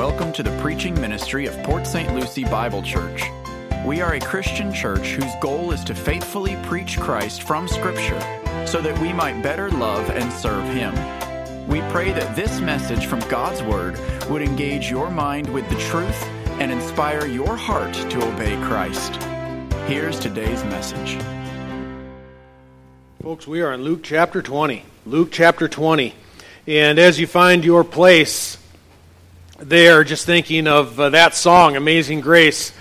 welcome to the preaching ministry of Port St. Lucie Bible Church. We are a Christian church whose goal is to faithfully preach Christ from Scripture so that we might better love and serve Him. We pray that this message from God's Word would engage your mind with the truth and inspire your heart to obey Christ. Here's today's message. Folks, we are in Luke chapter 20. Luke chapter 20. And as you find your place there, just thinking of uh, that song, Amazing Grace,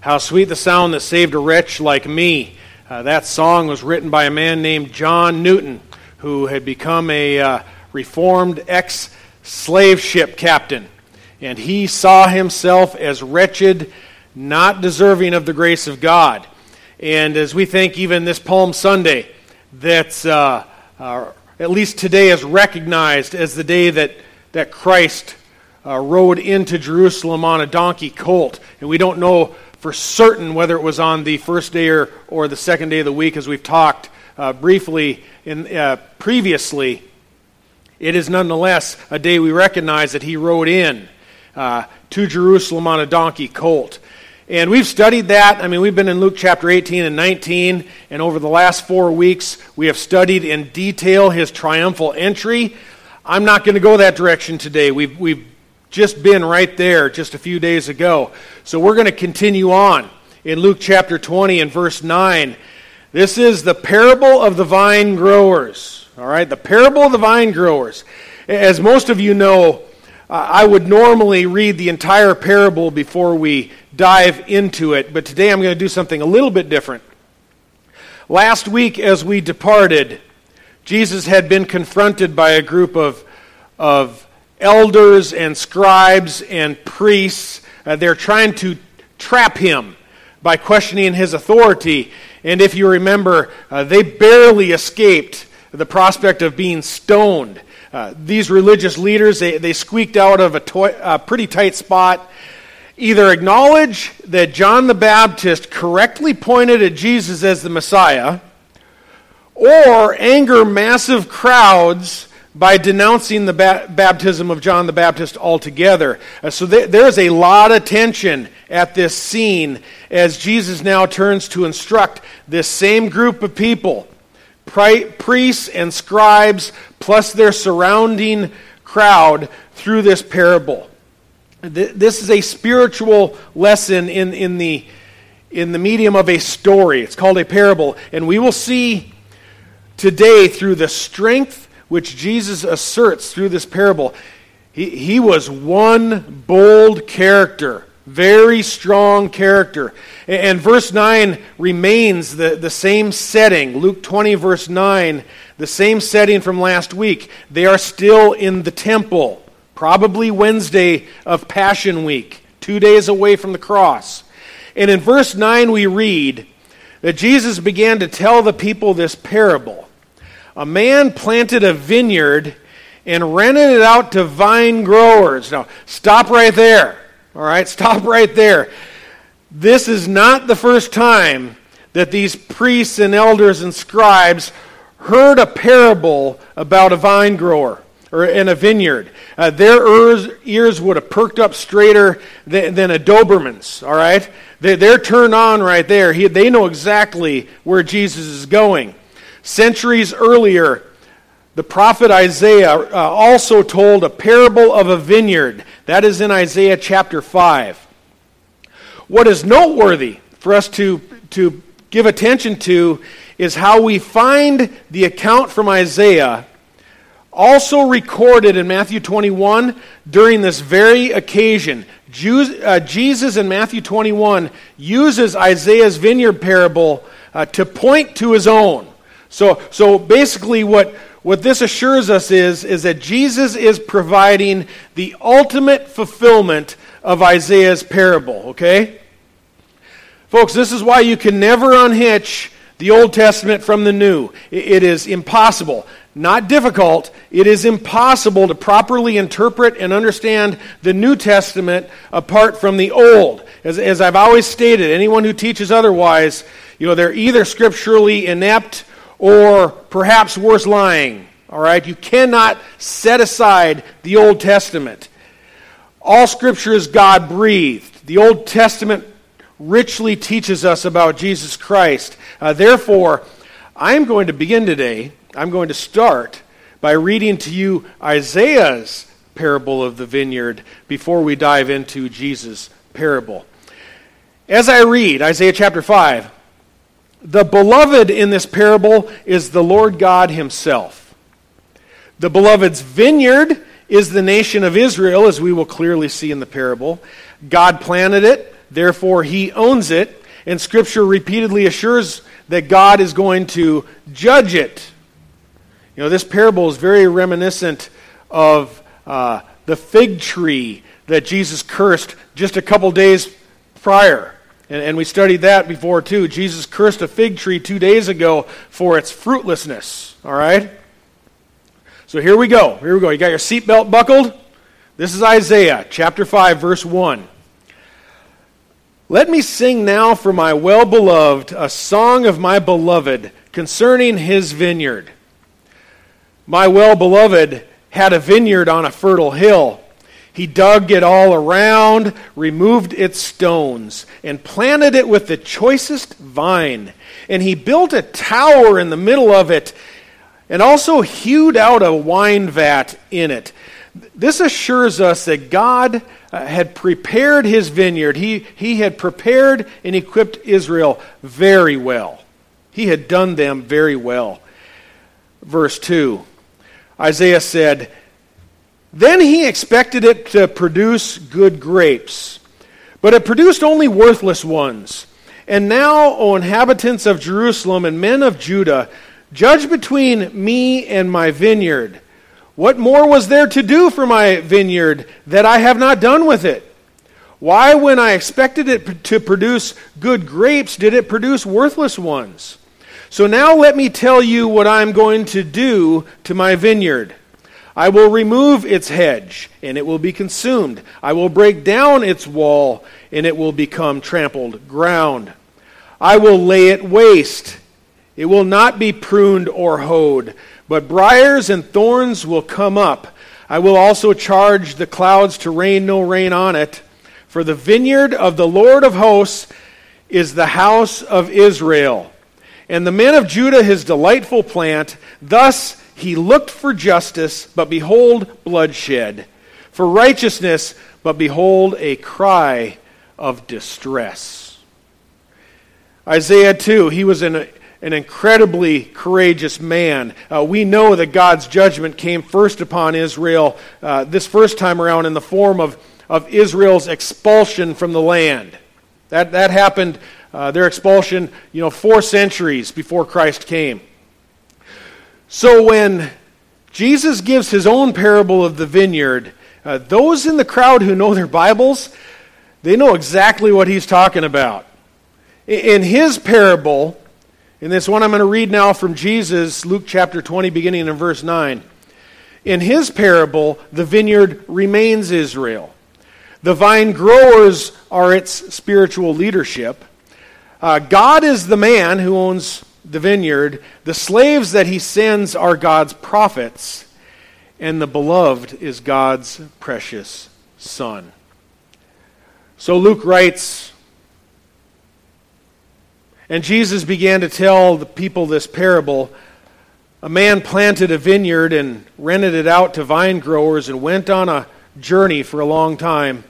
how sweet the sound that saved a wretch like me. Uh, that song was written by a man named John Newton, who had become a uh, reformed ex slave ship captain. And he saw himself as wretched, not deserving of the grace of God. And as we think, even this Palm Sunday, that's uh, uh, at least today is recognized as the day that, that Christ uh, rode into Jerusalem on a donkey colt. And we don't know for certain whether it was on the first day or, or the second day of the week, as we've talked uh, briefly in, uh, previously. It is nonetheless a day we recognize that he rode in uh, to Jerusalem on a donkey colt. And we've studied that. I mean, we've been in Luke chapter 18 and 19, and over the last four weeks, we have studied in detail his triumphal entry. I'm not going to go that direction today. We've, we've just been right there just a few days ago. So we're going to continue on in Luke chapter 20 and verse 9. This is the parable of the vine growers. All right, the parable of the vine growers. As most of you know, I would normally read the entire parable before we dive into it, but today I'm going to do something a little bit different. Last week, as we departed, Jesus had been confronted by a group of, of elders and scribes and priests. Uh, they're trying to trap him by questioning his authority. And if you remember, uh, they barely escaped the prospect of being stoned. Uh, these religious leaders, they, they squeaked out of a, a pretty tight spot. Either acknowledge that John the Baptist correctly pointed at Jesus as the Messiah, or anger massive crowds by denouncing the ba- baptism of John the Baptist altogether. Uh, so th- there's a lot of tension at this scene as Jesus now turns to instruct this same group of people priests and scribes, plus their surrounding crowd, through this parable. This is a spiritual lesson in, in, the, in the medium of a story. It's called a parable. And we will see today through the strength which Jesus asserts through this parable. He, he was one bold character very strong character. And verse 9 remains the, the same setting. Luke 20, verse 9, the same setting from last week. They are still in the temple, probably Wednesday of Passion Week, two days away from the cross. And in verse 9, we read that Jesus began to tell the people this parable. A man planted a vineyard and rented it out to vine growers. Now, stop right there. All right, stop right there. This is not the first time that these priests and elders and scribes heard a parable about a vine grower or in a vineyard. Uh, their ears, would have perked up straighter than, than a Doberman's, all right? They, they're turned on right there. He, they know exactly where Jesus is going. Centuries earlier, the prophet Isaiah uh, also told a parable of a vineyard. That is in Isaiah chapter 5. What is noteworthy for us to, to give attention to is how we find the account from Isaiah also recorded in Matthew 21 during this very occasion. Uh, Jesus in Matthew 21 uses Isaiah's vineyard parable uh, to point to his own. So, so basically, what, what this assures us is, is that Jesus is providing the ultimate fulfillment of Isaiah's parable, okay? Folks, this is why you can never unhitch the Old Testament from the New. It is impossible. Not difficult. It is impossible to properly interpret and understand the New Testament apart from the Old. As, as I've always stated, anyone who teaches otherwise, you know, they're either scripturally inept or perhaps worse, lying. All right? You cannot set aside the Old Testament. All Scripture is God breathed. The Old Testament richly teaches us about Jesus Christ. Uh, therefore, I'm going to begin today, I'm going to start by reading to you Isaiah's parable of the vineyard before we dive into Jesus' parable. As I read Isaiah chapter 5, the beloved in this parable is the Lord God Himself. The beloved's vineyard is the nation of Israel, as we will clearly see in the parable. God planted it, therefore He owns it, and Scripture repeatedly assures that God is going to judge it. You know, this parable is very reminiscent of uh, the fig tree that Jesus cursed just a couple days prior. And, and we studied that before, too. Jesus cursed a fig tree two days ago for its fruitlessness. All right? So here we go. Here we go. You got your seatbelt buckled? This is Isaiah chapter 5, verse 1. Let me sing now for my well beloved a song of my beloved concerning his vineyard. My well beloved had a vineyard on a fertile hill he dug it all around, removed its stones, and planted it with the choicest vine. And he built a tower in the middle of it, and also hewed out a wine vat in it. This assures us that God uh, had prepared his vineyard. He, he had prepared and equipped Israel very well. He had done them very well. Verse 2 Isaiah said, then he expected it to produce good grapes, but it produced only worthless ones. And now, O inhabitants of Jerusalem and men of Judah, judge between me and my vineyard. What more was there to do for my vineyard that I have not done with it? Why, when I expected it to produce good grapes, did it produce worthless ones? So now let me tell you what I'm going to do to my vineyard. I will remove its hedge, and it will be consumed. I will break down its wall, and it will become trampled ground. I will lay it waste. It will not be pruned or hoed, but briers and thorns will come up. I will also charge the clouds to rain no rain on it. For the vineyard of the Lord of hosts is the house of Israel, and the men of Judah his delightful plant. Thus he looked for justice, but behold, bloodshed. For righteousness, but behold, a cry of distress. Isaiah, too, he was an, an incredibly courageous man. Uh, we know that God's judgment came first upon Israel, uh, this first time around, in the form of, of Israel's expulsion from the land. That, that happened, uh, their expulsion, you know, four centuries before Christ came. So when Jesus gives his own parable of the vineyard, uh, those in the crowd who know their Bibles, they know exactly what he's talking about. In his parable, in this one I'm going to read now from Jesus, Luke chapter 20, beginning in verse 9. In his parable, the vineyard remains Israel. The vine growers are its spiritual leadership. Uh, God is the man who owns the vineyard. The slaves that he sends are God's prophets, and the beloved is God's precious son. So Luke writes, and Jesus began to tell the people this parable. A man planted a vineyard and rented it out to vine growers and went on a journey for a long time.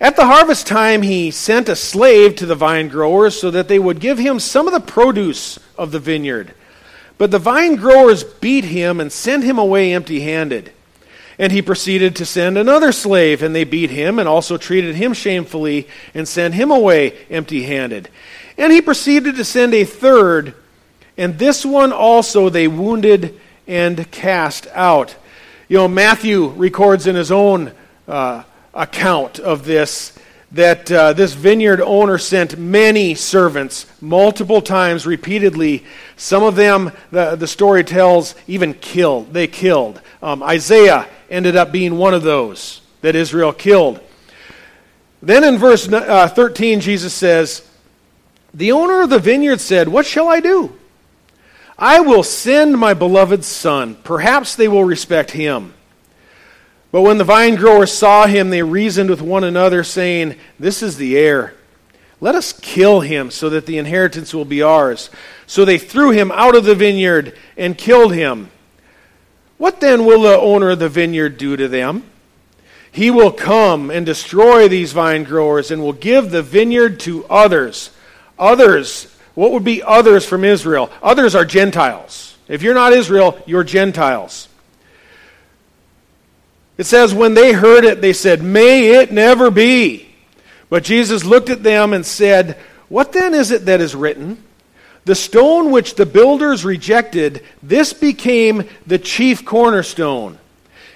At the harvest time, he sent a slave to the vine growers so that they would give him some of the produce of the vineyard. But the vine growers beat him and sent him away empty handed. And he proceeded to send another slave, and they beat him and also treated him shamefully and sent him away empty handed. And he proceeded to send a third, and this one also they wounded and cast out. You know, Matthew records in his own. Uh, account of this that uh, this vineyard owner sent many servants multiple times repeatedly. Some of them the, the story tells even killed. They killed. Um, isaiah ended up being one of those that israel killed. Then in verse uh, 13 jesus says the owner of the vineyard said what shall i do? I will send my beloved son. Perhaps they will respect him But when the vine growers saw him, they reasoned with one another, saying, This is the heir. Let us kill him so that the inheritance will be ours. So they threw him out of the vineyard and killed him. What then will the owner of the vineyard do to them? He will come and destroy these vine growers and will give the vineyard to others. Others, what would be others from Israel? Others are Gentiles. If you're not Israel, you're Gentiles. It says, when they heard it, they said, May it never be. But Jesus looked at them and said, What then is it that is written? The stone which the builders rejected, this became the chief cornerstone.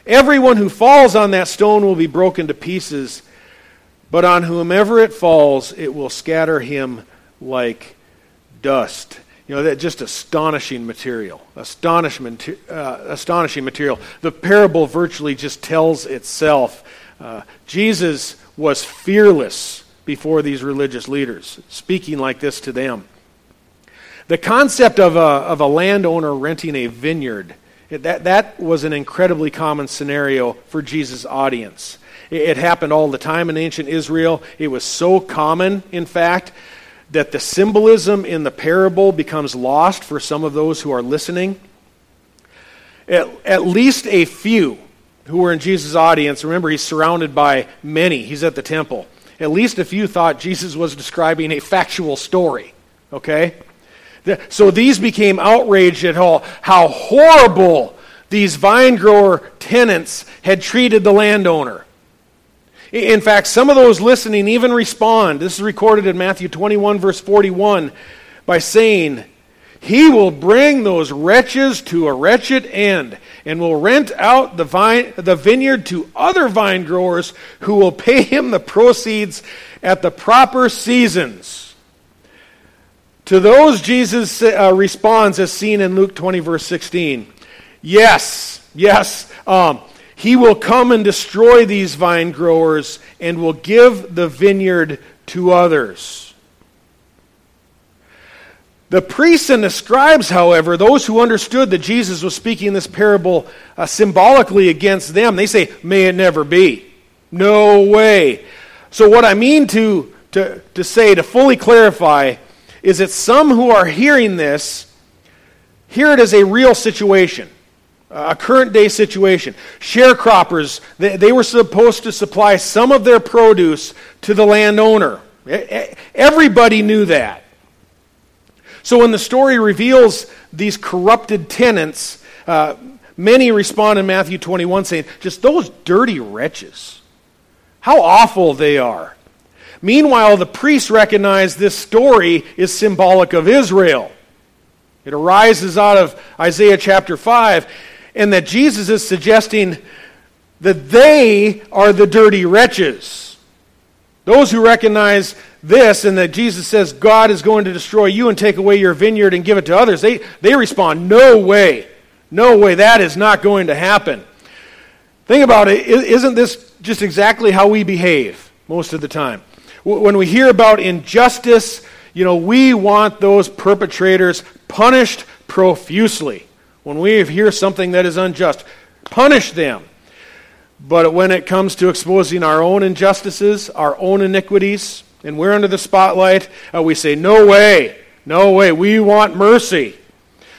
Everyone who falls on that stone will be broken to pieces, but on whomever it falls, it will scatter him like dust. You know, that just astonishing material. Uh, astonishing material. The parable virtually just tells itself. Uh, Jesus was fearless before these religious leaders, speaking like this to them. The concept of a, of a landowner renting a vineyard, that, that was an incredibly common scenario for Jesus' audience. It, it happened all the time in ancient Israel. It was so common, in fact, that the symbolism in the parable becomes lost for some of those who are listening. At, at least a few who were in Jesus' audience, remember, he's surrounded by many, he's at the temple. At least a few thought Jesus was describing a factual story, okay? So these became outraged at how, how horrible these vine grower tenants had treated the landowner. In fact, some of those listening even respond. This is recorded in Matthew 21, verse 41, by saying, He will bring those wretches to a wretched end and will rent out the, vine, the vineyard to other vine growers who will pay him the proceeds at the proper seasons. To those, Jesus uh, responds as seen in Luke 20, verse 16. Yes, yes, um, he will come and destroy these vine growers and will give the vineyard to others. The priests and the scribes, however, those who understood that Jesus was speaking this parable uh, symbolically against them, they say, May it never be. No way. So, what I mean to, to, to say, to fully clarify, is that some who are hearing this hear it as a real situation, a current day situation. Sharecroppers, they, they were supposed to supply some of their produce to the landowner. Everybody knew that. So when the story reveals these corrupted tenants, uh, many respond in Matthew 21 saying, just those dirty wretches. How awful they are. Meanwhile, the priests recognize this story is symbolic of Israel. It arises out of Isaiah chapter 5, and that Jesus is suggesting that they are the dirty wretches. Those who recognize this and that Jesus says God is going to destroy you and take away your vineyard and give it to others, they, they respond, No way. No way. That is not going to happen. Think about it. Isn't this just exactly how we behave most of the time? When we hear about injustice, you know, we want those perpetrators punished profusely. When we hear something that is unjust, punish them. But when it comes to exposing our own injustices, our own iniquities, and we're under the spotlight, uh, we say, No way, no way, we want mercy.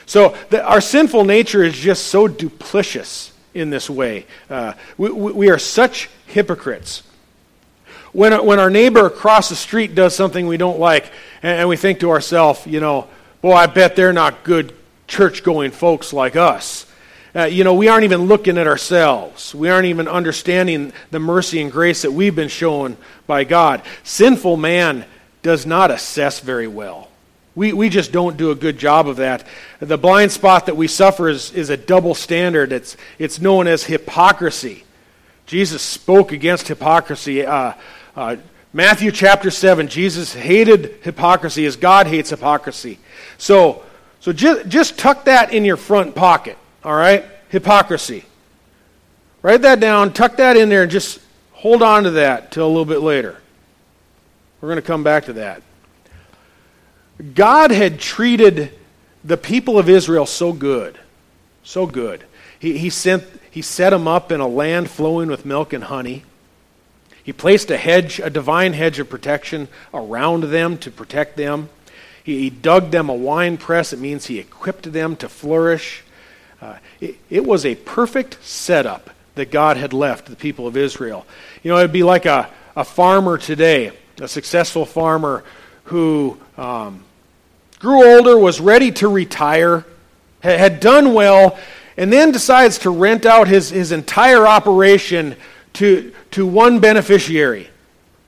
So the, our sinful nature is just so duplicitous in this way. Uh, we, we are such hypocrites. When, when our neighbor across the street does something we don't like, and, and we think to ourselves, you know, boy, I bet they're not good church going folks like us. Uh, you know, we aren't even looking at ourselves. We aren't even understanding the mercy and grace that we've been shown by God. Sinful man does not assess very well. We, we just don't do a good job of that. The blind spot that we suffer is, is a double standard. It's, it's known as hypocrisy. Jesus spoke against hypocrisy. Uh, uh, Matthew chapter 7, Jesus hated hypocrisy as God hates hypocrisy. So, so just, just tuck that in your front pocket, all right? Hypocrisy. Write that down, tuck that in there, and just hold on to that till a little bit later. We're going to come back to that. God had treated the people of Israel so good, so good. He, he, sent, he set them up in a land flowing with milk and honey. He placed a hedge, a divine hedge of protection around them to protect them. He, dug them a wine press. It means he equipped them to flourish. Uh, it, it was a perfect setup that God had left the people of Israel. You know, it'd be like a, a farmer today, a successful farmer who um, grew older, was ready to retire, had done well, and then decides to rent out his, his entire operation to, to one beneficiary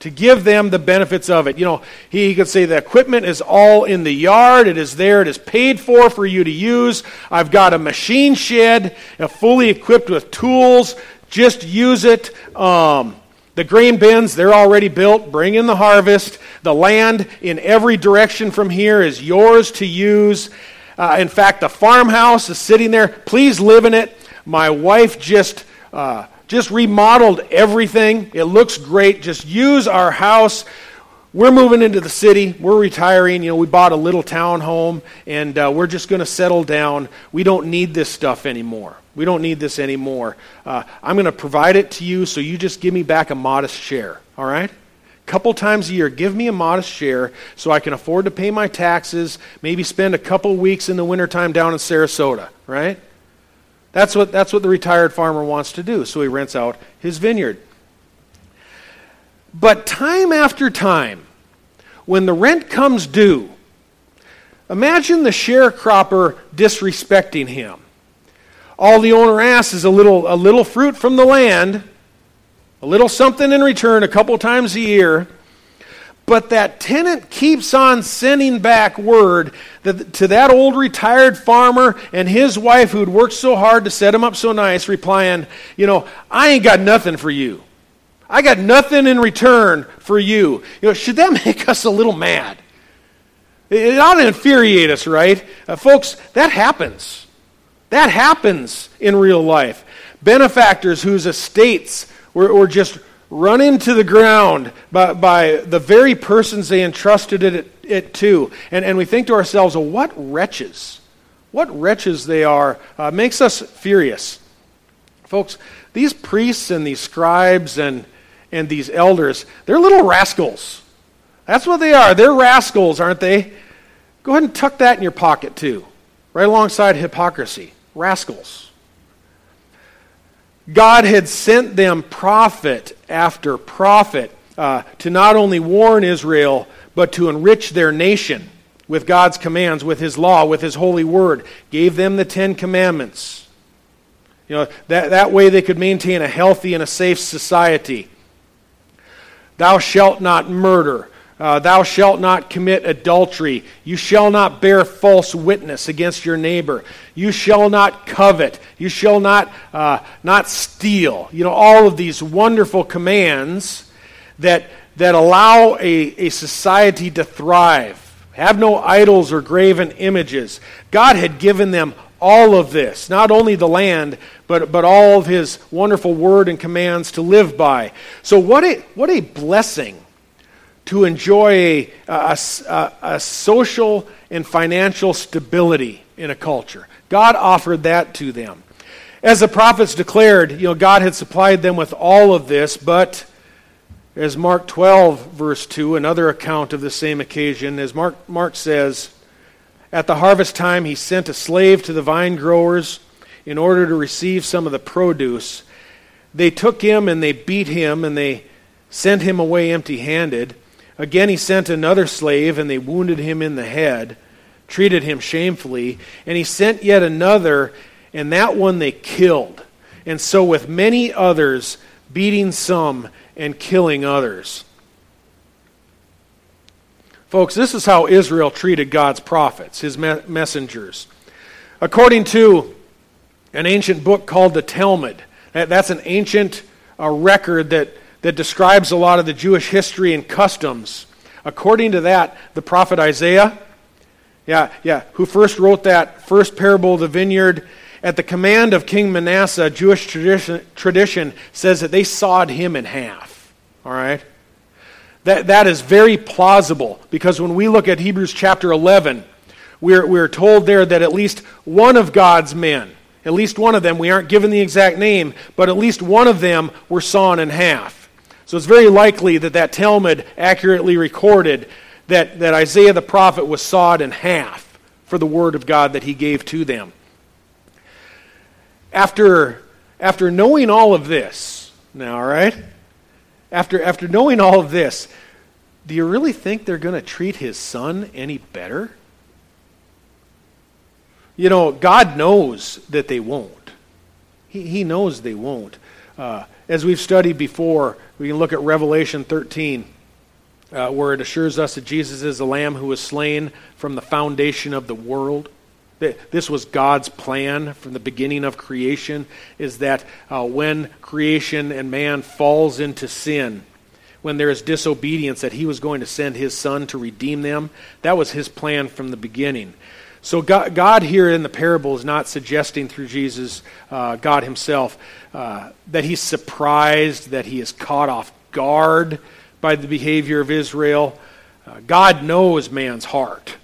to give them the benefits of it. You know, he could say the equipment is all in the yard, it is there, it is paid for for you to use. I've got a machine shed, fully equipped with tools, just use it. Um, the grain bins, they're already built. Bring in the harvest. The land in every direction from here is yours to use. Uh, in fact, the farmhouse is sitting there. Please live in it. My wife just. Uh, just remodeled everything. It looks great. Just use our house. We're moving into the city. We're retiring. You know, we bought a little town home, and uh, we're just going to settle down. We don't need this stuff anymore. We don't need this anymore. Uh, I'm going to provide it to you, so you just give me back a modest share. All right? Couple times a year, give me a modest share so I can afford to pay my taxes, maybe spend a couple weeks in the wintertime down in Sarasota, right? That's what, that's what the retired farmer wants to do, so he rents out his vineyard. But time after time, when the rent comes due, imagine the sharecropper disrespecting him. All the owner asks is a little, a little fruit from the land, a little something in return a couple times a year. But that tenant keeps on sending back word that, to that old retired farmer and his wife who'd worked so hard to set him up so nice, replying, You know, I ain't got nothing for you. I got nothing in return for you. You know, should that make us a little mad? It ought to infuriate us, right? Uh, folks, that happens. That happens in real life. Benefactors whose estates were, were just run into the ground by, by the very persons they entrusted it, it to. And, and we think to ourselves, well, what wretches? What wretches they are uh, makes us furious. Folks, these priests and these scribes and, and these elders, they're little rascals. That's what they are. They're rascals, aren't they? Go ahead and tuck that in your pocket, too, right alongside hypocrisy. Rascals. God had sent them prophet after prophet uh, to not only warn Israel, but to enrich their nation with God's commands, with His law, with His holy word. Gave them the Ten Commandments. You know, that, that way they could maintain a healthy and a safe society. Thou shalt not murder. Uh, thou shalt not commit adultery. You shall not bear false witness against your neighbor. You shall not covet. You shall not, uh, not steal. You know, all of these wonderful commands that, that allow a, a society to thrive. Have no idols or graven images. God had given them all of this, not only the land, but, but all of his wonderful word and commands to live by. So, what a, what a blessing to enjoy a, a, a, social and financial stability in a culture. God offered that to them. As the prophets declared, you know, God had supplied them with all of this, but as Mark 12, verse 2, another account of the same occasion, as Mark, Mark says, At the harvest time he sent a slave to the vine growers in order to receive some of the produce. They took him and they beat him and they sent him away empty handed. Again, he sent another slave, and they wounded him in the head, treated him shamefully. And he sent yet another, and that one they killed. And so, with many others, beating some and killing others. Folks, this is how Israel treated God's prophets, his me- messengers. According to an ancient book called the Talmud, that, that's an ancient uh, record that that describes a lot of the Jewish history and customs. According to that, the prophet Isaiah, yeah, yeah, who first wrote that first parable of the vineyard, at the command of King Manasseh, Jewish tradition, tradition says that they sawed him in half. All right? That, that is very plausible because when we look at Hebrews chapter 11, we're, we're told there that at least one of God's men, At least one of them, we aren't given the exact name, but at least one of them were sawn in half. So it's very likely that that Talmud accurately recorded that, that Isaiah the prophet was sawed in half for the word of God that he gave to them. After, after knowing all of this, now, all right? After, after knowing all of this, do you really think they're going to treat his son any better? You know, God knows that they won't. He, he knows they won't. Uh, as we've studied before, we can look at Revelation 13, uh, where it assures us that Jesus is the Lamb who was slain from the foundation of the world. This was God's plan from the beginning of creation, is that uh, when creation and man falls into sin, when there is disobedience, that he was going to send his son to redeem them. That was his plan from the beginning. So God, God, here in the parable is not suggesting through Jesus, uh, God himself, uh, that he's surprised, that he is caught off guard by the behavior of Israel. Uh, God knows man's heart.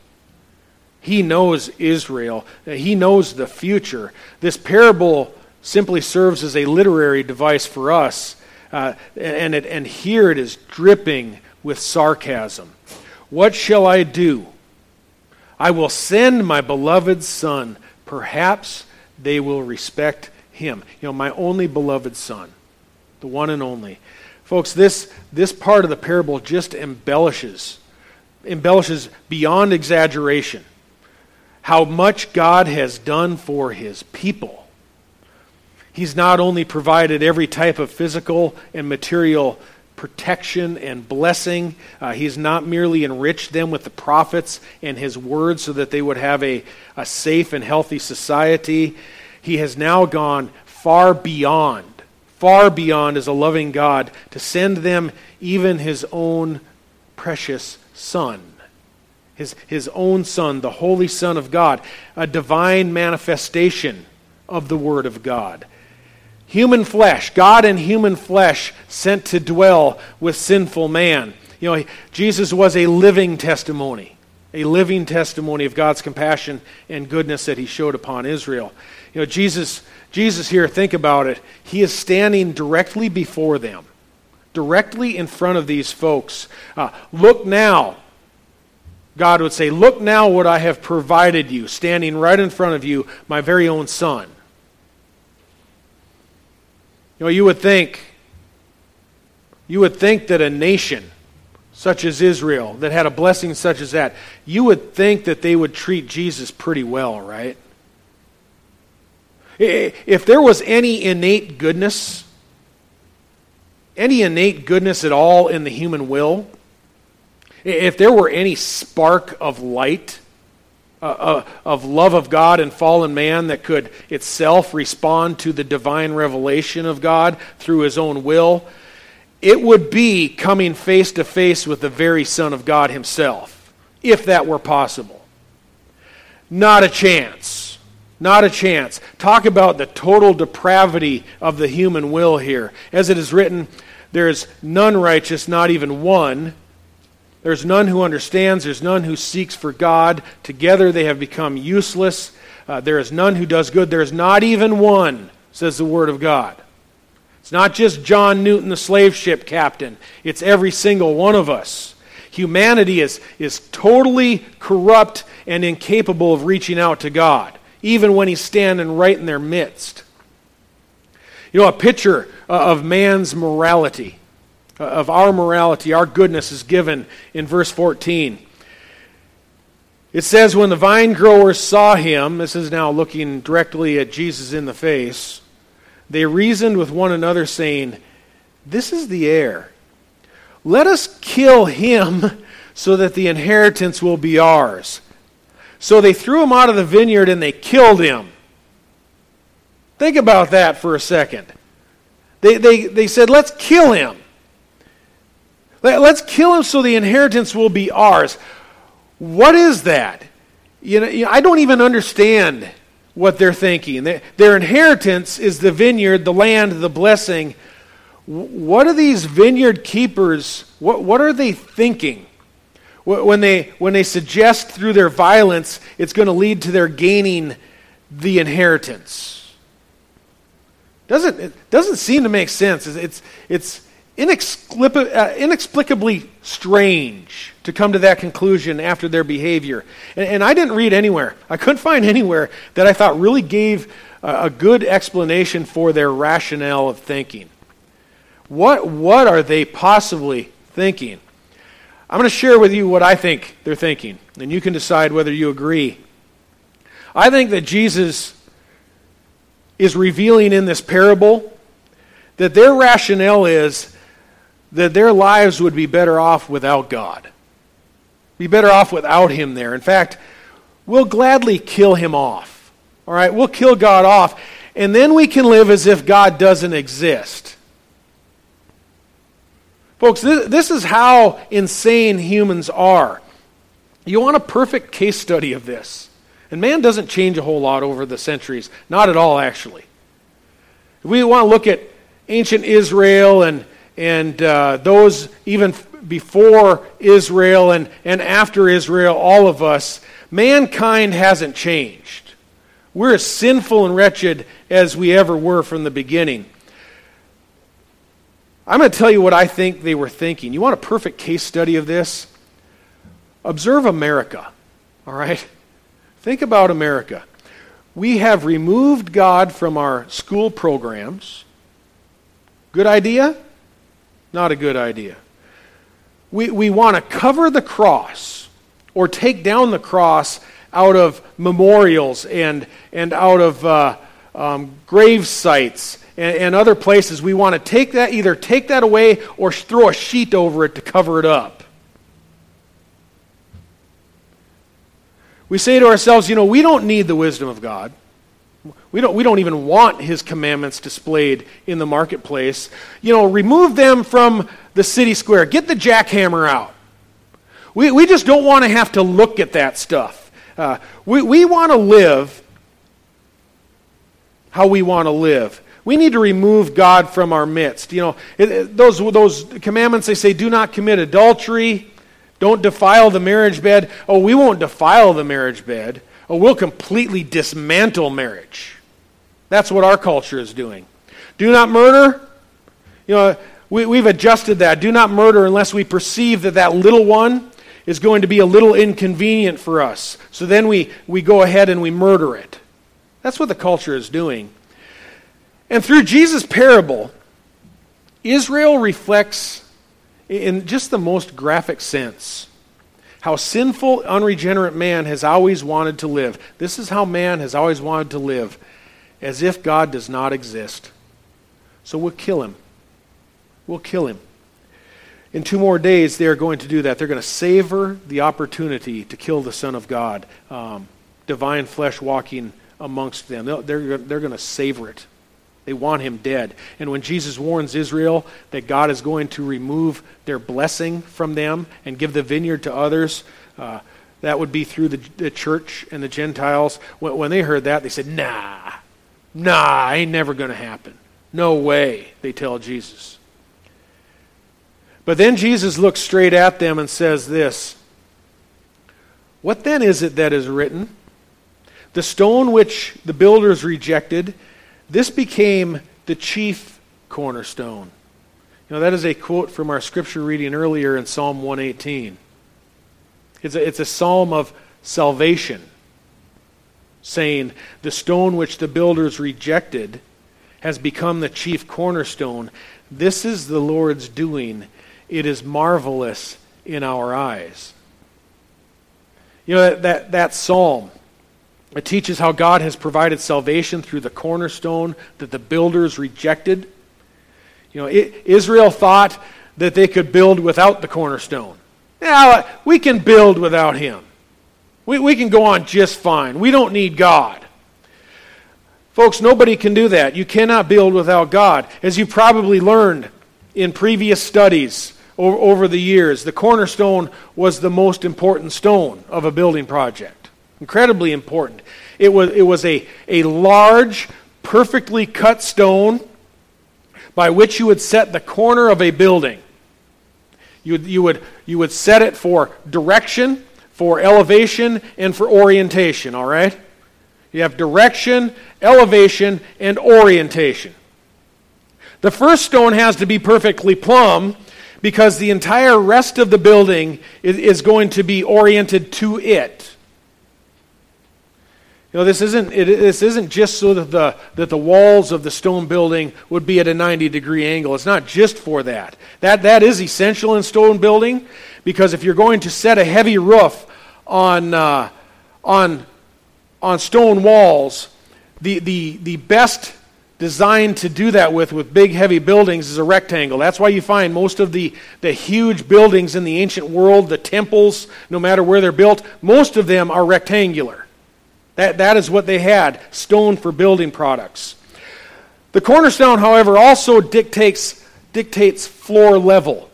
He knows Israel. Uh, he knows the future. This parable simply serves as a literary device for us, uh, and, it, and here it is dripping with sarcasm. What shall I do? I will send my beloved son. Perhaps they will respect him. You know, my only beloved son, the one and only. Folks, this, this part of the parable just embellishes, embellishes beyond exaggeration how much God has done for his people. He's not only provided every type of physical and material protection and blessing. Uh, he's not merely enriched them with the prophets and his word so that they would have a, a safe and healthy society. He has now gone far beyond, far beyond as a loving God to send them even his own precious Son. His, his own Son, the Holy Son of God, a divine manifestation of the Word of God human flesh, God in human flesh, sent to dwell with sinful man. You know, Jesus was a living testimony, a living testimony of God's compassion and goodness that he showed upon Israel. You know, Jesus, Jesus here, think about it. He is standing directly before them, directly in front of these folks. Uh, look now. God would say, Look now what I have provided you, standing right in front of you, my very own son. You know, you would think, you would think that a nation such as Israel, that had a blessing such as that, you would think that they would treat Jesus pretty well, right? If there was any innate goodness, any innate goodness at all in the human will, if there were any spark of light uh, of love of God and fallen man that could itself respond to the divine revelation of God through his own will, it would be coming face to face with the very Son of God himself, if that were possible. Not a chance. Not a chance. Talk about the total depravity of the human will here. As it is written, there is none righteous, not even one. There's none who understands, there's none who seeks for God. Together they have become useless. Uh, there is none who does good. There is not even one, says the Word of God. It's not just John Newton, the slave ship captain, it's every single one of us. Humanity is, is totally corrupt and incapable of reaching out to God, even when He's standing right in their midst. You know, a picture uh, of man's morality of our morality, our goodness is given in verse 14. It says, When the vine growers saw him, this is now looking directly at Jesus in the face, they reasoned with one another, saying, This is the heir. Let us kill him so that the inheritance will be ours. So they threw him out of the vineyard and they killed him. Think about that for a second. They, they, they said, Let's kill him. Let's kill him so the inheritance will be ours. What is that? You know, I don't even understand what they're thinking. Their inheritance is the vineyard, the land, the blessing. What are these vineyard keepers, what, what are they thinking? When they, when they suggest through their violence it's going to lead to their gaining the inheritance. Doesn't, it doesn't seem to make sense. It's, it's inexplicably, uh, inexplicably strange to come to that conclusion after their behavior. And, and, I didn't read anywhere, I couldn't find anywhere that I thought really gave a, a good explanation for their rationale of thinking. What, what are they possibly thinking? I'm going to share with you what I think they're thinking, and you can decide whether you agree. I think that Jesus is revealing in this parable that their rationale is that their lives would be better off without God. Be better off without Him there. In fact, we'll gladly kill Him off. All right, we'll kill God off, and then we can live as if God doesn't exist. Folks, this, this is how insane humans are. You want a perfect case study of this. And man doesn't change a whole lot over the centuries. Not at all, actually. If we want to look at ancient Israel and, and uh, those even before Israel and, and after Israel, all of us, mankind hasn't changed. We're as sinful and wretched as we ever were from the beginning. I'm going to tell you what I think they were thinking. You want a perfect case study of this? Observe America, all right? Think about America. We have removed God from our school programs. Good idea? Not a good idea. We, we want to cover the cross or take down the cross out of memorials and, and out of uh, um, grave sites and, and other places, we want to take that, either take that away or throw a sheet over it to cover it up. We say to ourselves, you know, we don't need the wisdom of God. We don't, we don't even want his commandments displayed in the marketplace. You know, remove them from the city square. Get the jackhammer out. We, we just don't want to have to look at that stuff. Uh, we, we want to live how we want to live. We need to remove God from our midst. You know, those, those commandments, they say, do not commit adultery, don't defile the marriage bed. Oh, we won't defile the marriage bed. Oh, we'll completely dismantle marriage. That's what our culture is doing. Do not murder. You know, we, we've adjusted that. Do not murder unless we perceive that that little one is going to be a little inconvenient for us. So then we, we go ahead and we murder it. That's what the culture is doing. And through Jesus' parable, Israel reflects, in just the most graphic sense, how sinful, unregenerate man has always wanted to live. This is how man has always wanted to live, as if God does not exist. So we'll kill him. We'll kill him. In two more days, they are going to do that. They're going to savor the opportunity to kill the Son of God, um, divine flesh walking amongst them. They're, they're going to savor it. They want him dead. And when Jesus warns Israel that God is going to remove their blessing from them and give the vineyard to others, uh, that would be through the, the, church and the Gentiles. When, when they heard that, they said, Nah, nah, ain't never going to happen. No way, they tell Jesus. But then Jesus looks straight at them and says this What then is it that is written? The stone which the builders rejected this became the chief cornerstone. You know, that is a quote from our scripture reading earlier in Psalm 118. It's a, it's a psalm of salvation, saying, The stone which the builders rejected has become the chief cornerstone. This is the Lord's doing. It is marvelous in our eyes. You know, that, that, that psalm it teaches how God has provided salvation through the cornerstone that the builders rejected. You know, it, Israel thought that they could build without the cornerstone. Now, we can build without him. We, we can go on just fine. We don't need God. Folks, nobody can do that. You cannot build without God. As you probably learned in previous studies over, over the years, the cornerstone was the most important stone of a building project. Incredibly important. It was, it was a, a large, perfectly cut stone by which you would set the corner of a building. You you would, you would set it for direction, for elevation, and for orientation, all right? You have direction, elevation, and orientation. The first stone has to be perfectly plumb because the entire rest of the building is, going to be oriented to it. You know, this isn't, it, this isn't just so that the, that the walls of the stone building would be at a 90 degree angle. It's not just for that. That, that is essential in stone building because if you're going to set a heavy roof on, uh, on, on stone walls, the, the, the best design to do that with, with big, heavy buildings, is a rectangle. That's why you find most of the, the huge buildings in the ancient world, the temples, no matter where they're built, most of them are rectangular. That, that is what they had stone for building products. The cornerstone, however, also dictates, dictates floor level,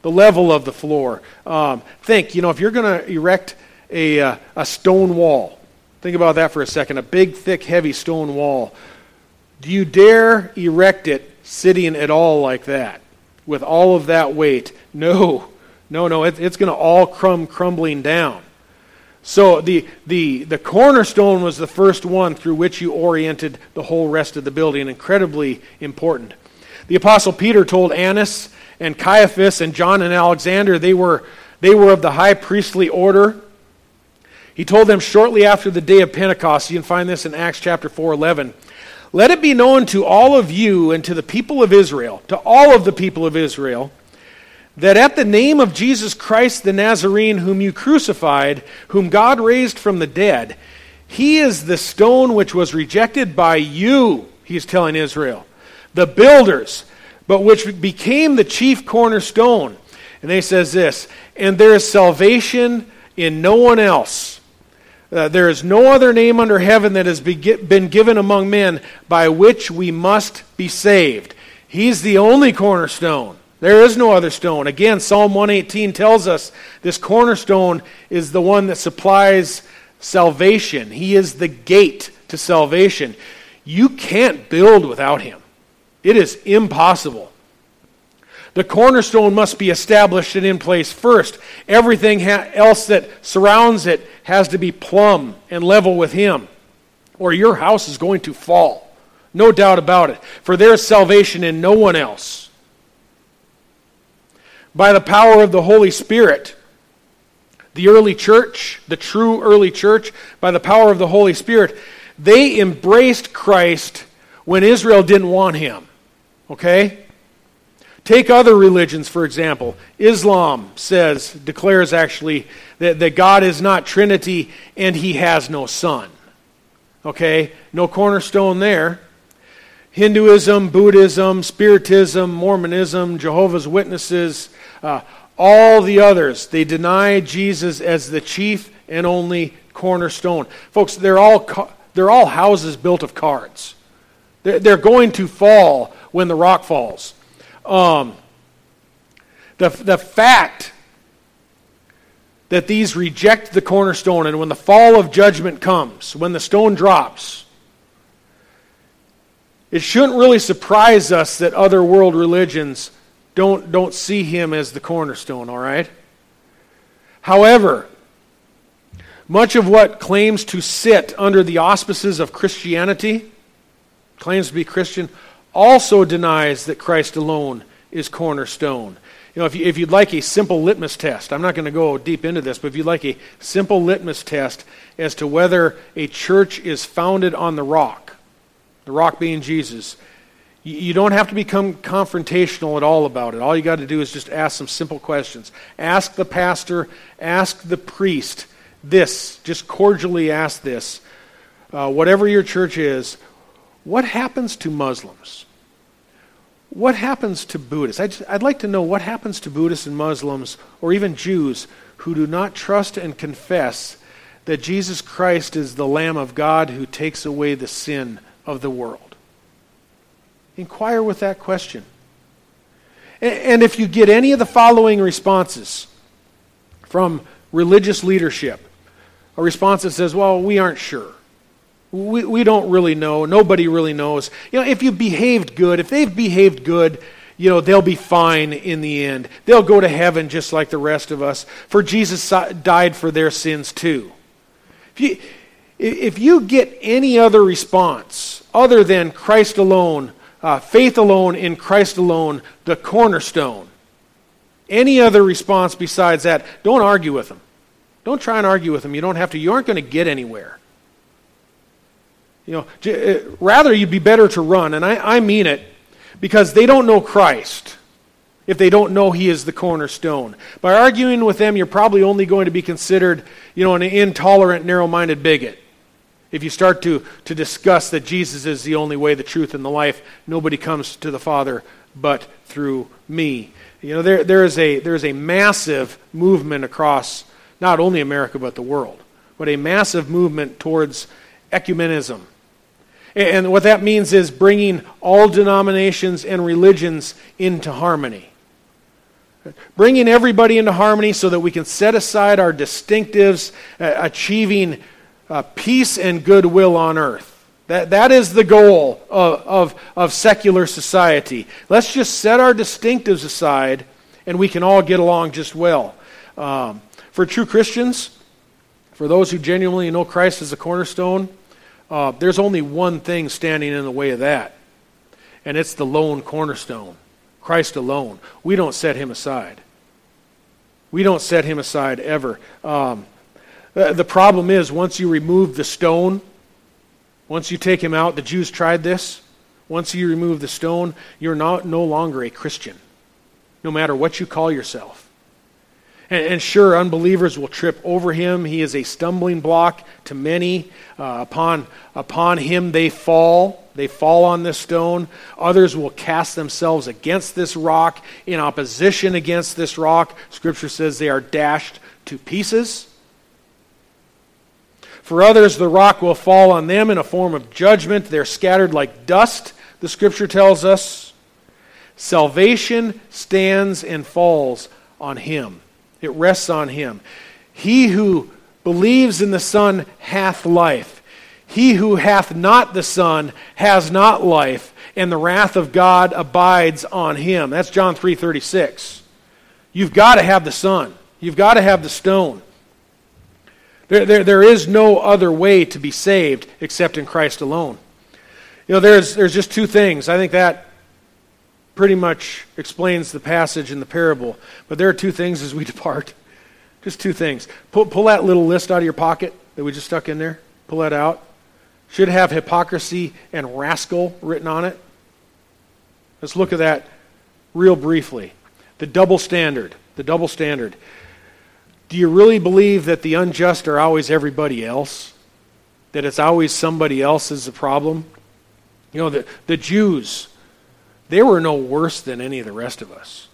the level of the floor. Um, think, you know, if you're going to erect a, uh, a stone wall, think about that for a second a big, thick, heavy stone wall. Do you dare erect it sitting at all like that with all of that weight? No, no, no. It, it's going to all crumb crumbling down. So the, the, the cornerstone was the first one through which you oriented the whole rest of the building. Incredibly important. The Apostle Peter told Annas and Caiaphas and John and Alexander they were, they were of the high priestly order. He told them shortly after the day of Pentecost, you can find this in Acts chapter 4 11. Let it be known to all of you and to the people of Israel, to all of the people of Israel, that at the name of Jesus Christ the Nazarene, whom you crucified, whom God raised from the dead, he is the stone which was rejected by you, he's telling Israel, the builders, but which became the chief cornerstone. And he says this, and there is salvation in no one else. Uh, there is no other name under heaven that has been given among men by which we must be saved. He's the only cornerstone. There is no other stone. Again, Psalm 118 tells us this cornerstone is the one that supplies salvation. He is the gate to salvation. You can't build without him, it is impossible. The cornerstone must be established and in place first. Everything ha- else that surrounds it has to be plumb and level with him, or your house is going to fall. No doubt about it. For there is salvation in no one else by the power of the Holy Spirit. The early church, the true early church, by the power of the Holy Spirit, they embraced Christ when Israel didn't want him. Okay? Take other religions, for example. Islam says, declares actually, that, that God is not Trinity and he has no son. Okay? No cornerstone there. Hinduism, Buddhism, Spiritism, Mormonism, Jehovah's Witnesses, uh, all the others, they deny Jesus as the chief and only cornerstone. Folks, they're all, they're all houses built of cards. They're, they're going to fall when the rock falls. Um, the, the fact that these reject the cornerstone, and when the fall of judgment comes, when the stone drops, it shouldn't really surprise us that other world religions don't, don't see him as the cornerstone, all right? However, much of what claims to sit under the auspices of Christianity, claims to be Christian, also denies that Christ alone is cornerstone. You know, if, you, if you'd like a simple litmus test, I'm not going to go deep into this, but if you'd like a simple litmus test as to whether a church is founded on the rock, the rock being Jesus, you don't have to become confrontational at all about it. All you got to do is just ask some simple questions. Ask the pastor, ask the priest this, just cordially ask this. Uh, whatever your church is, what happens to Muslims? What happens to Buddhists? I'd, I'd like to know what happens to Buddhists and Muslims, or even Jews, who do not trust and confess that Jesus Christ is the Lamb of God who takes away the sin of the world. Inquire with that question. And if you get any of the following responses from religious leadership, a response that says, well, we aren't sure. We, we don't really know. Nobody really knows. You know, if you behaved good, if they've behaved good, you know, they'll be fine in the end. They'll go to heaven just like the rest of us. For Jesus died for their sins too. If you, if you get any other response other than Christ alone uh, faith alone in Christ alone, the cornerstone. Any other response besides that, don't argue with them. Don't try and argue with them. You don't have to. You aren't going to get anywhere. You know, uh, rather you'd be better to run, and I, I mean it, because they don't know Christ if they don't know he is the cornerstone. By arguing with them, you're probably only going to be considered, you know, an intolerant, narrow-minded bigot. If you start to, to discuss that Jesus is the only way, the truth, and the life, nobody comes to the Father but through me. You know, there, there, is a, there is a massive movement across not only America but the world, but a massive movement towards ecumenism. And what that means is bringing all denominations and religions into harmony. Bringing everybody into harmony so that we can set aside our distinctives, uh, achieving uh, peace and goodwill on earth. That, that is the goal of, of, of secular society. Let's just set our distinctives aside and we can all get along just well. Um, for true Christians, for those who genuinely know Christ as a cornerstone, uh, there's only one thing standing in the way of that, and it's the lone cornerstone. Christ alone. We don't set him aside. We don't set him aside ever. Um, the problem is, once you remove the stone, once you take him out, the Jews tried this. Once you remove the stone, you're not, no longer a Christian, no matter what you call yourself. And, and sure, unbelievers will trip over him. He is a stumbling block to many. Uh, upon, upon him they fall. They fall on this stone. Others will cast themselves against this rock, in opposition against this rock. Scripture says they are dashed to pieces. For others, the rock will fall on them in a form of judgment. They're scattered like dust, the scripture tells us. Salvation stands and falls on him. It rests on him. He who believes in the Son hath life. He who hath not the Son has not life, and the wrath of God abides on him. That's John 3:36. You've got to have the Son. You've got to have the stone. There, there, there is no other way to be saved except in Christ alone. You know, there's, there's just two things. I think that pretty much explains the passage in the parable. But there are two things as we depart. Just two things. Pull, pull that little list out of your pocket that we just stuck in there. Pull that out. Should have hypocrisy and rascal written on it. Let's look at that real briefly. The double standard. The double standard. Do you really believe that the unjust are always everybody else? That it's always somebody else's problem? You know, the, the Jews, they were no worse than any of the rest of us.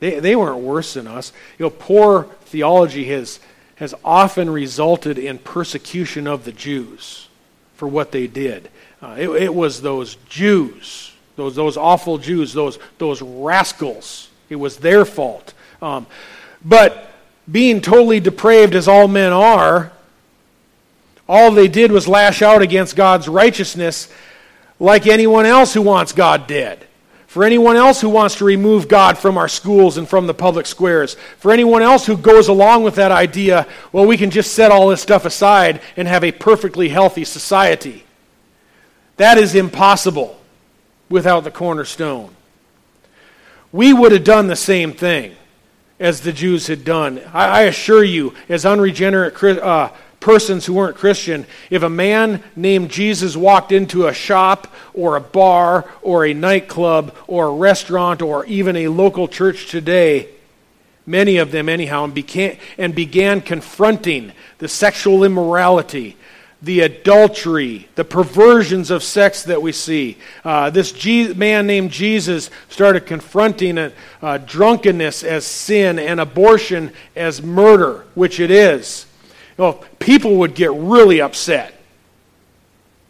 They, they weren't worse than us. You know, poor theology has, has often resulted in persecution of the Jews for what they did. Uh, it, it was those Jews, those, those awful Jews, those, those rascals. It was their fault. Um, but being totally depraved as all men are, all they did was lash out against God's righteousness like anyone else who wants God dead. For anyone else who wants to remove God from our schools and from the public squares, for anyone else who goes along with that idea, well, we can just set all this stuff aside and have a perfectly healthy society. That is impossible without the cornerstone. We would have done the same thing as the Jews had done. I, I assure you, as unregenerate uh, persons who weren't Christian, if a man named Jesus walked into a shop or a bar or a nightclub or a restaurant or even a local church today, many of them anyhow, and and began confronting the sexual immorality, the adultery, the perversions of sex that we see. Uh, this Je- man named Jesus started confronting a, uh, drunkenness as sin and abortion as murder, which it is. Well, people would get really upset.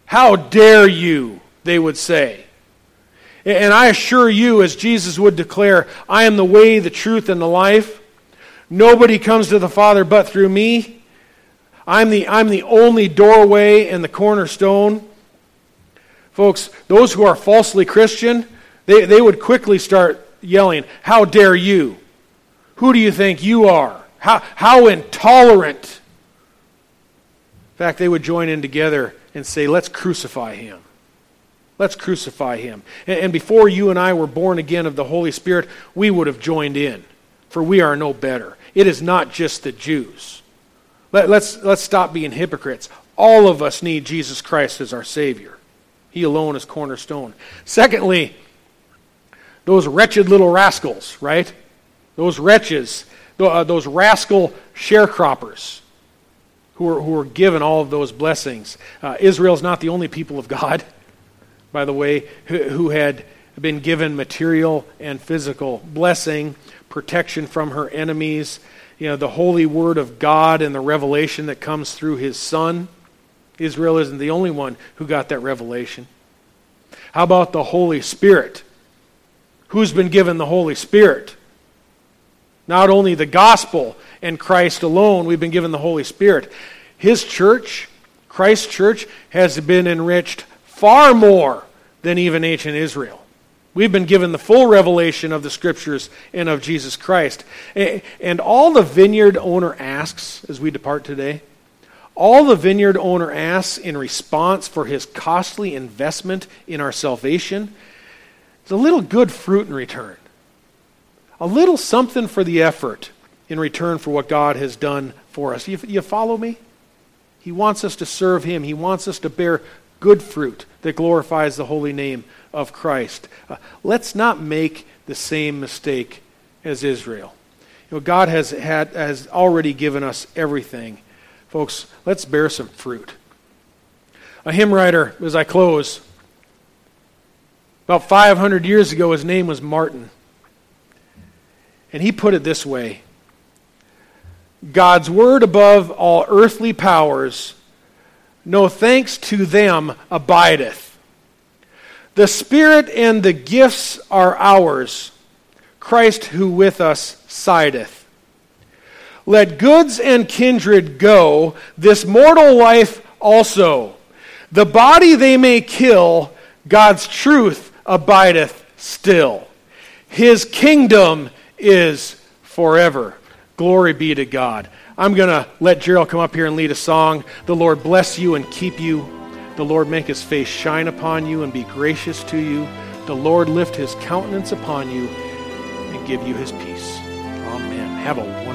How dare you, they would say. And I assure you, as Jesus would declare, I am the way, the truth, and the life. Nobody comes to the Father but through me. I'm the, I'm the only doorway and the cornerstone. Folks, those who are falsely Christian, they, they would quickly start yelling, How dare you? Who do you think you are? How, how intolerant in fact, they would join in together and say, let's crucify him. Let's crucify him. And before you and I were born again of the Holy Spirit, we would have joined in, for we are no better. It is not just the Jews. Let, us let's stop being hypocrites. All of us need Jesus Christ as our Savior. He alone is cornerstone. Secondly, those wretched little rascals, right? Those wretches, uh, those rascal sharecroppers who are, who are given all of those blessings. Uh, Israel is not the only people of God, by the way, who, who had been given material and physical blessing, protection from her enemies, you know, the holy word of God and the revelation that comes through his son. Israel isn't the only one who got that revelation. How about the Holy Spirit? Who's been given the Holy Spirit? Not only the gospel and Christ alone, we've been given the Holy Spirit. His church, Christ's church, has been enriched far more than even ancient Israel. We've been given the full revelation of the Scriptures and of Jesus Christ. And all the vineyard owner asks as we depart today, all the vineyard owner asks in response for his costly investment in our salvation is a little good fruit in return. A little something for the effort in return for what God has done for us. You, you follow me? He wants us to serve Him, He wants us to bear good fruit that glorifies the holy name of Christ. Uh, let's not make the same mistake as Israel. You know, God has, had, has already given us everything. Folks, let's bear some fruit. A hymn writer, as I close, about 500 years ago, his name was Martin. And he put it this way God's word above all earthly powers, no thanks to them abideth. The Spirit and the gifts are ours, Christ who with us sideth. Let goods and kindred go, this mortal life also. The body they may kill, God's truth abideth still. His kingdom is forever. Glory be to God. I'm going to let Gerald come up here and lead a song. The Lord bless you and keep you. The Lord make his face shine upon you and be gracious to you. The Lord lift his countenance upon you and give you his peace. Amen. Have a